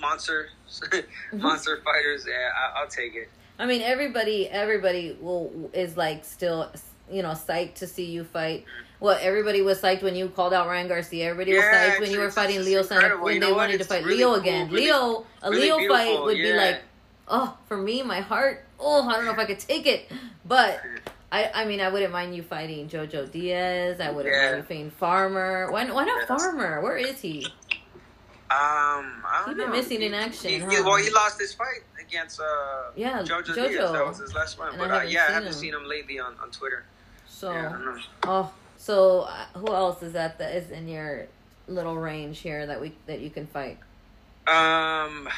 monster mm-hmm. monster fighters, yeah, I, I'll take it. I mean, everybody, everybody will is like still, you know, psyched to see you fight. Mm-hmm. Well, everybody was psyched when you called out Ryan Garcia. Everybody was psyched when you were fighting Leo Santa when You they know what? wanted to fight really Leo cool, again. really- Leo, a really Leo fight would be like, oh, for me, my heart. Oh, I don't know if I could take it, but. I, I mean, I wouldn't mind you fighting Jojo Diaz. I wouldn't Yeah. mind you fighting Farmer. Why, why not Yes. Farmer? Where is he? Um, I don't He been know. missing in action, he- huh? he- well, he lost his fight against uh, Yeah, Jojo, Jojo. Diaz. That was his last one. And I uh, yeah, I haven't him. seen him lately on, on Twitter. So, Yeah, I don't know. oh, so uh, who else is that that is in your little range here that we that you can fight? Um,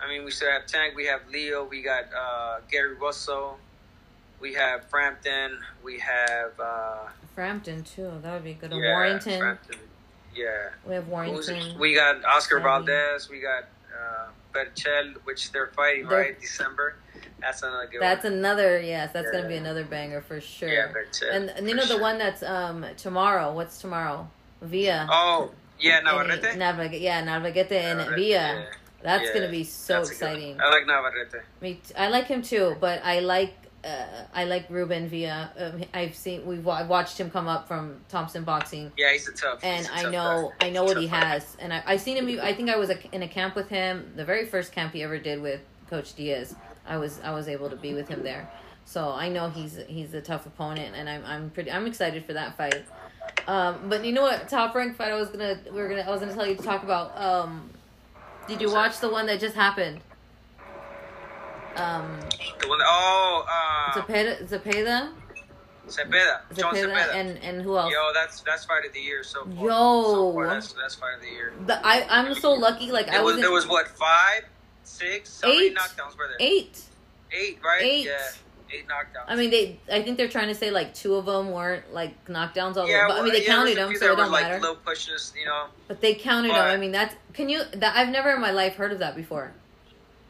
I mean, we still have Tank. We have Leo. We got uh, Gary Russell. We have Frampton. We have uh, Frampton too. That would be good. yeah, Warrington. Frampton. Yeah. We have Warrington. We got Oscar. Valdez. We got uh, Berchelt, which they're fighting They're- right December. That's another good That's one. another yes. That's gonna be another banger for sure. Yeah, Berchelt. and, and you know the one that's um tomorrow. What's tomorrow? Villa. Oh, yeah, Navarrete. Navarrete. Yeah, Navarrete and Navarrete, Villa. yeah. That's Yeah, gonna be so That's a good one. exciting. I like Navarrete. Me, t- I like him too, but I like uh, I like Ruben Villa. Um, I've seen we've I've watched him come up from Thompson Boxing, Yeah, he's a tough. and a I tough know guy. I know what he fighter. has, and I I seen him. I think I was a, in a camp with him, the very first camp he ever did with Coach Diaz. I was I was able to be with him there, so I know he's he's a tough opponent, and I'm I'm pretty I'm excited for that fight. Um, but you know what? Top rank fight. I was gonna we were gonna I was gonna tell you to talk about. Um, did you watch the one that just happened? Um, The one, oh, uh, Zepeda, Zepeda, John Zepeda, and and who else? Yo, that's that's fight of the year so far. Yo. so far, that's that's fight of the year. The, I I'm so lucky. Like I It was was there was what five, six, Eight. knockdowns were there? eight. Eight, right? Eight. Yeah, eight knockdowns. I mean, they. I think they're trying to say like two of them weren't like knockdowns. All yeah, but I mean they yeah, counted them, was a few so that it don't like matter. low pushes, you know. But they counted them. I mean, that's can you? That I've never in my life heard of that before.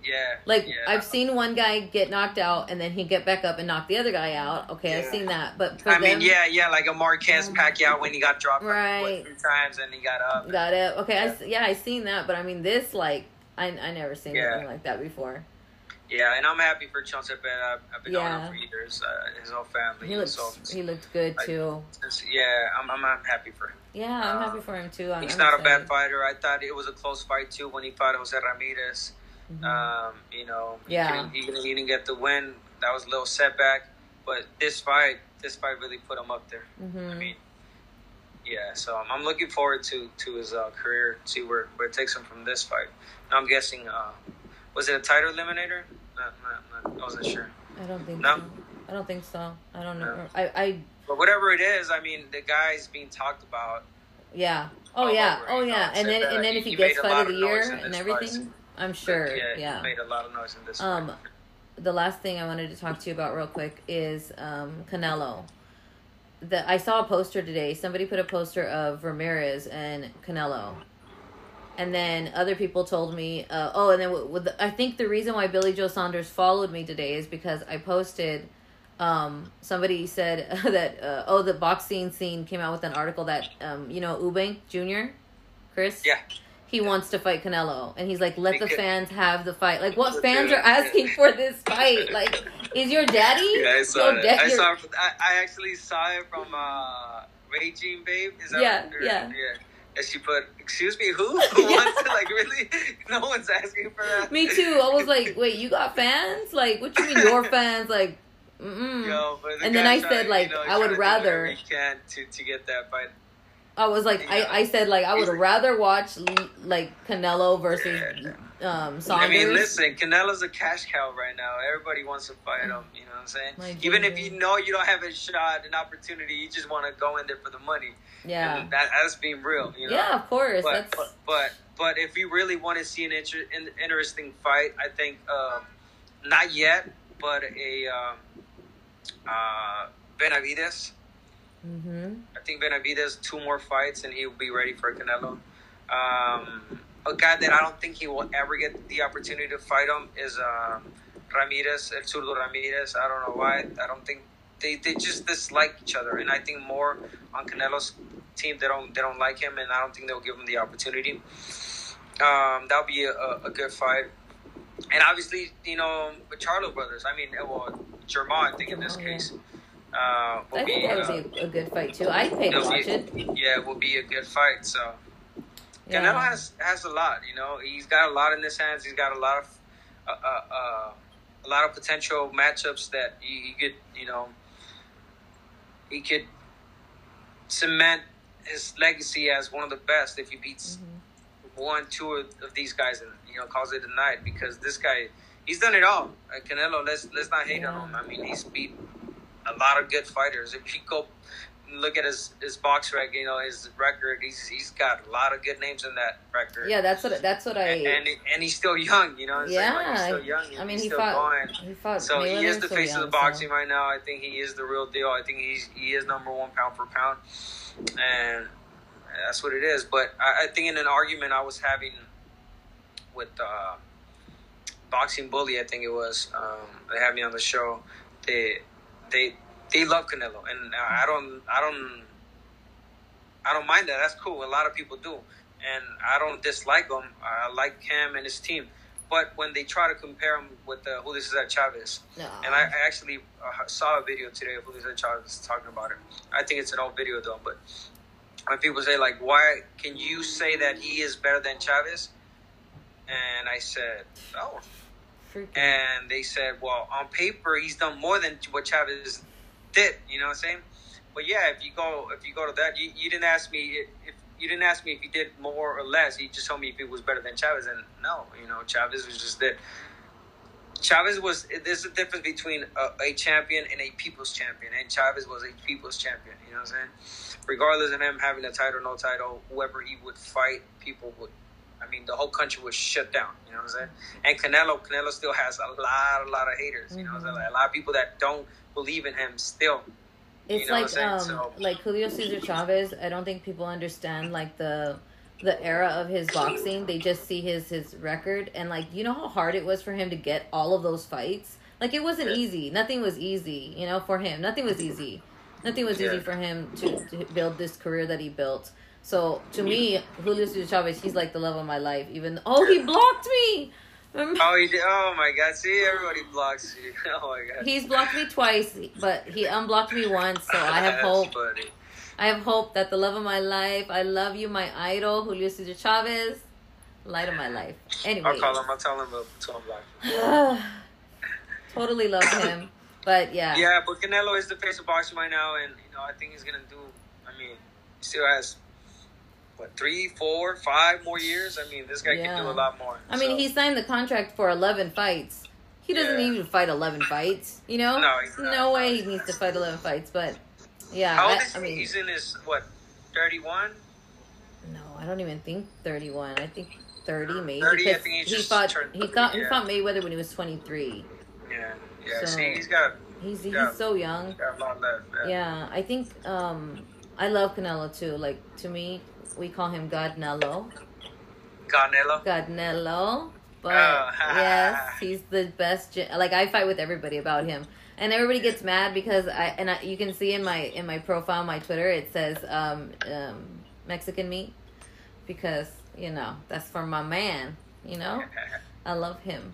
Yeah. Like yeah. I've seen one guy get knocked out and then he get back up and knock the other guy out. Okay, I've seen that. But I mean, yeah, yeah, like a Marquez Um, Pacquiao when he got dropped like, right. what, three times and he got up. got it. Okay, I Yeah. s yeah, I seen that. But I mean, this like I I never seen Yeah. anything like that before. Yeah, and I'm happy for John Zepeda. I've, I've been Yeah. on him for years. Uh, his whole family. He looked so, he looked good I- too. yeah, I'm, I'm, I'm happy for him. Yeah, I'm Uh, happy for him too. I'm, He's I'm not a bad fighter. I thought it was a close fight too when he fought Jose Ramirez. Mhm. Um, you know, he Yeah. he, didn't, he didn't get the win. That was a little setback. But this fight, this fight really put him up there. Mhm. I mean, yeah. So I'm, I'm looking forward to to his uh, career, see where where it takes him from this fight. Now I'm guessing, uh, was it a title eliminator? Not, not, not, I wasn't sure. I don't think No? so. I don't think so. I don't know. No. I, I, But whatever it is, I mean, the guy's being talked about. yeah. Oh yeah. over, Oh know, yeah. And then, that and then he- if he, he gets fight of the year and everything, I'm sure. Yeah, Yeah. made a lot of noise in this Um, fight. the last thing I wanted to talk to you about real quick is um, Canelo. The I saw a poster today. Somebody put a poster of Ramirez and Canelo, and then other people told me, uh, oh, and then w- with the, I think the reason why Billy Joe Saunders followed me today is because I posted. Um, somebody said that uh, oh, the boxing scene came out with an article that um, you know Eubank Jr. Chris Yeah. He wants to fight Canelo, and he's like, "Let the fans have the fight." Like, what fans are asking for this fight? Like, is your daddy? Yeah, I saw it. I saw. It, I, I actually saw it from uh, Regine Babe. Is that Yeah, yeah. yeah. And she put, "Excuse me, who? Who wants it? Like, really? No one's asking for that." Me too. I was like, "Wait, you got fans? Like, what do you mean your fans? Like, mm." Yo, the And then I said, like, you know, I would to rather- can to to get that fight. I was like, Yeah. I, I said like I would rather watch like Canelo versus um Saunders. I mean, listen, Canelo's a cash cow right now. Everybody wants to fight him. You know what I'm saying? My Even if you know you don't have a shot, an opportunity, you just want to go in there for the money. yeah, And that, that's being real. You know? yeah, of course. But, That's but but but if you really want to see an inter- an interesting fight, I think um, not yet, but a um, uh, Benavides. Hmm I think Benavides two more fights and he'll be ready for Canelo. Um, a guy that I don't think he will ever get the opportunity to fight him is um, Ramirez, El Zurdo Ramirez. I don't know why. I don't think they, they just dislike each other, and I think more on Canelo's team they don't they don't like him, and I don't think they'll give him the opportunity. Um, that'll be a, a good fight, and obviously you know the Charlo brothers. I mean, well, Jermall, I think in this yeah. case. Uh, will I think be, that uh, would be a, a good fight too. I'd pay to watch it. yeah, it will be a good fight. So Yeah. Canelo has has a lot. You know, he's got a lot in his hands. He's got a lot of uh, uh, uh, a lot of potential matchups that he, he could, you know, he could cement his legacy as one of the best if he beats Mhm. one, two of, of these guys and you know calls it a night because this guy he's done it all. Uh, Canelo, let's let's not hate Yeah. on him. I mean, he's beat a lot of good fighters. If you go look at his his BoxRec, you know his record, he's he's got a lot of good names in that record. Yeah, that's what that's what I. and and, and he's still young. You know, I'm saying? Like, he's still young. I mean he's he still fought. going. He fought. So he is the face of the boxing so- right now. I think he is the real deal. I think he's he is number one pound for pound, and that's what it is. But I, I think in an argument I was having with uh, boxing bully, I think it was. Um, they had me on the show. They they they love Canelo, and I don't I don't I don't mind that. That's cool. A lot of people do, and I don't dislike him. I like him and his team. But when they try to compare him with uh, Julio Cesar Chavez, No. and I, I actually uh, saw a video today of Julio Cesar Chavez talking about it. I think it's an old video though. But when people say like, "Why can you say that he is better than Chavez?" and I said, "No," Freaking- and they said, "Well, on paper, he's done more than what Chavez did." You know what I'm saying? But yeah, if you go if you go to that, you, you didn't ask me if, if you didn't ask me if he did more or less. You just told me if he was better than Chavez, and no, you know, Chavez was just that. Chavez was. There's a difference between a, a champion and a people's champion, and Chavez was a people's champion. You know what I'm saying? Regardless of him having a title, no title, whoever he would fight, people would. I mean, the whole country was shut down. You know what I'm saying? And Canelo, Canelo still has a lot, a lot of haters. You know what I'm saying? Mhm. Like, a lot of people that don't believe in him still. It's You know like um? So- like Julio Cesar Chavez. I don't think people understand like the the era of his boxing. They just see his his record and like you know how hard it was for him to get all of those fights. Like it wasn't Yeah. easy. Nothing was easy. You know, for him, nothing was easy. Nothing was easy for him to, to build this career that he built. So to me, Julio Cesar Chavez, he's like the love of my life. Even oh, he blocked me. Remember? Oh, he did. Oh my God! See, everybody blocks you. Oh my God. He's blocked me twice, but he unblocked me once. So I have hope. funny. I have hope that the love of my life, I love you, my idol, Julio Cesar Chavez, light of my life. Anyway, I'll call him. I'll tell him to unblock. Me. Totally love him. But yeah, Yeah, but Canelo is the face of boxing right now, and you know I think he's gonna do. I mean, he still has what three, four, five more years. I mean, this guy can do a lot more. I mean, he signed the contract for 11 fights. He doesn't Yeah. even fight 11 fights, you know? No, he's not. no way he needs to fight 11 fights, but yeah. How old I, is I mean, he's in his what, thirty-one? no, I don't even think 31. I think 30 maybe 30, I because think he he just fought turned he 30, thought he fought Mayweather when he was 23. Yeah, yeah. So- See, he's got, He's he's Yeah. so young. left. Yeah. Yeah, I think um I love Canelo too. Like to me, we call him Godnello. Canelo. Godnello. But Oh. yes, he's the best. Like I fight with everybody about him, and everybody gets mad because I and I, you can see in my in my profile, my Twitter, it says um, um Mexican meat because you know that's for my man. You know, I love him.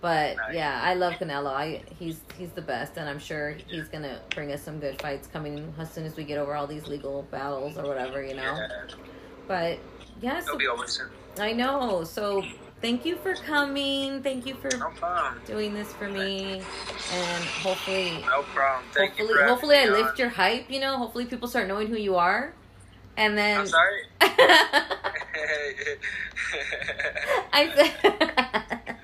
But yeah, I love Canelo. I he's he's the best, and I'm sure he's gonna bring us some good fights coming as soon as we get over all these legal battles or whatever, you know. But yes, he'll be over soon. I know. So thank you for coming. Thank you for No doing this for me, and hopefully, No problem. Thank hopefully, you. for having hopefully, I lift on. your hype. You know, hopefully, people start knowing who you are, and then I'm sorry. I said.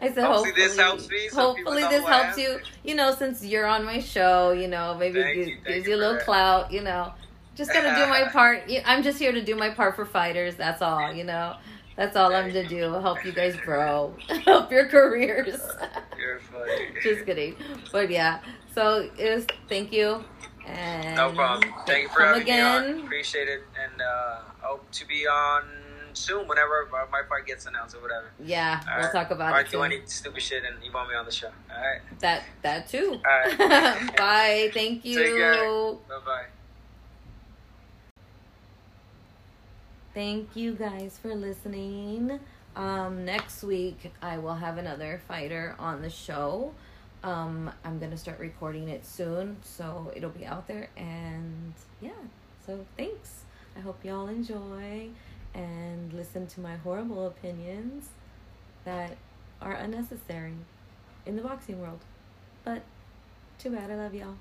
I said, Hopefully hopefully, this helps me, so hopefully this helps you. You know, since you're on my show, you know, maybe Thank it you, gives, you you a little that. clout. You know, just gonna do my part. I'm just here to do my part for fighters. That's all. You know, that's all I'm to do. Help you guys grow, help your careers. You're funny. just kidding, but yeah. So it was. Thank you. And No problem. Thank you for having me on. again. Appreciate it, and uh, hope to be on soon whenever my fight gets announced or whatever. Yeah, All we'll right. talk about or it do any stupid shit and you want me on the show. All right. That that too. right. Bye. Thank you. Bye bye. Thank you guys for listening. Um, next week I will have another fighter on the show. Um, I'm gonna start recording it soon, so it'll be out there. And yeah, so thanks. I hope y'all enjoy and listen to my horrible opinions that are unnecessary in the boxing world. But too bad. I love y'all.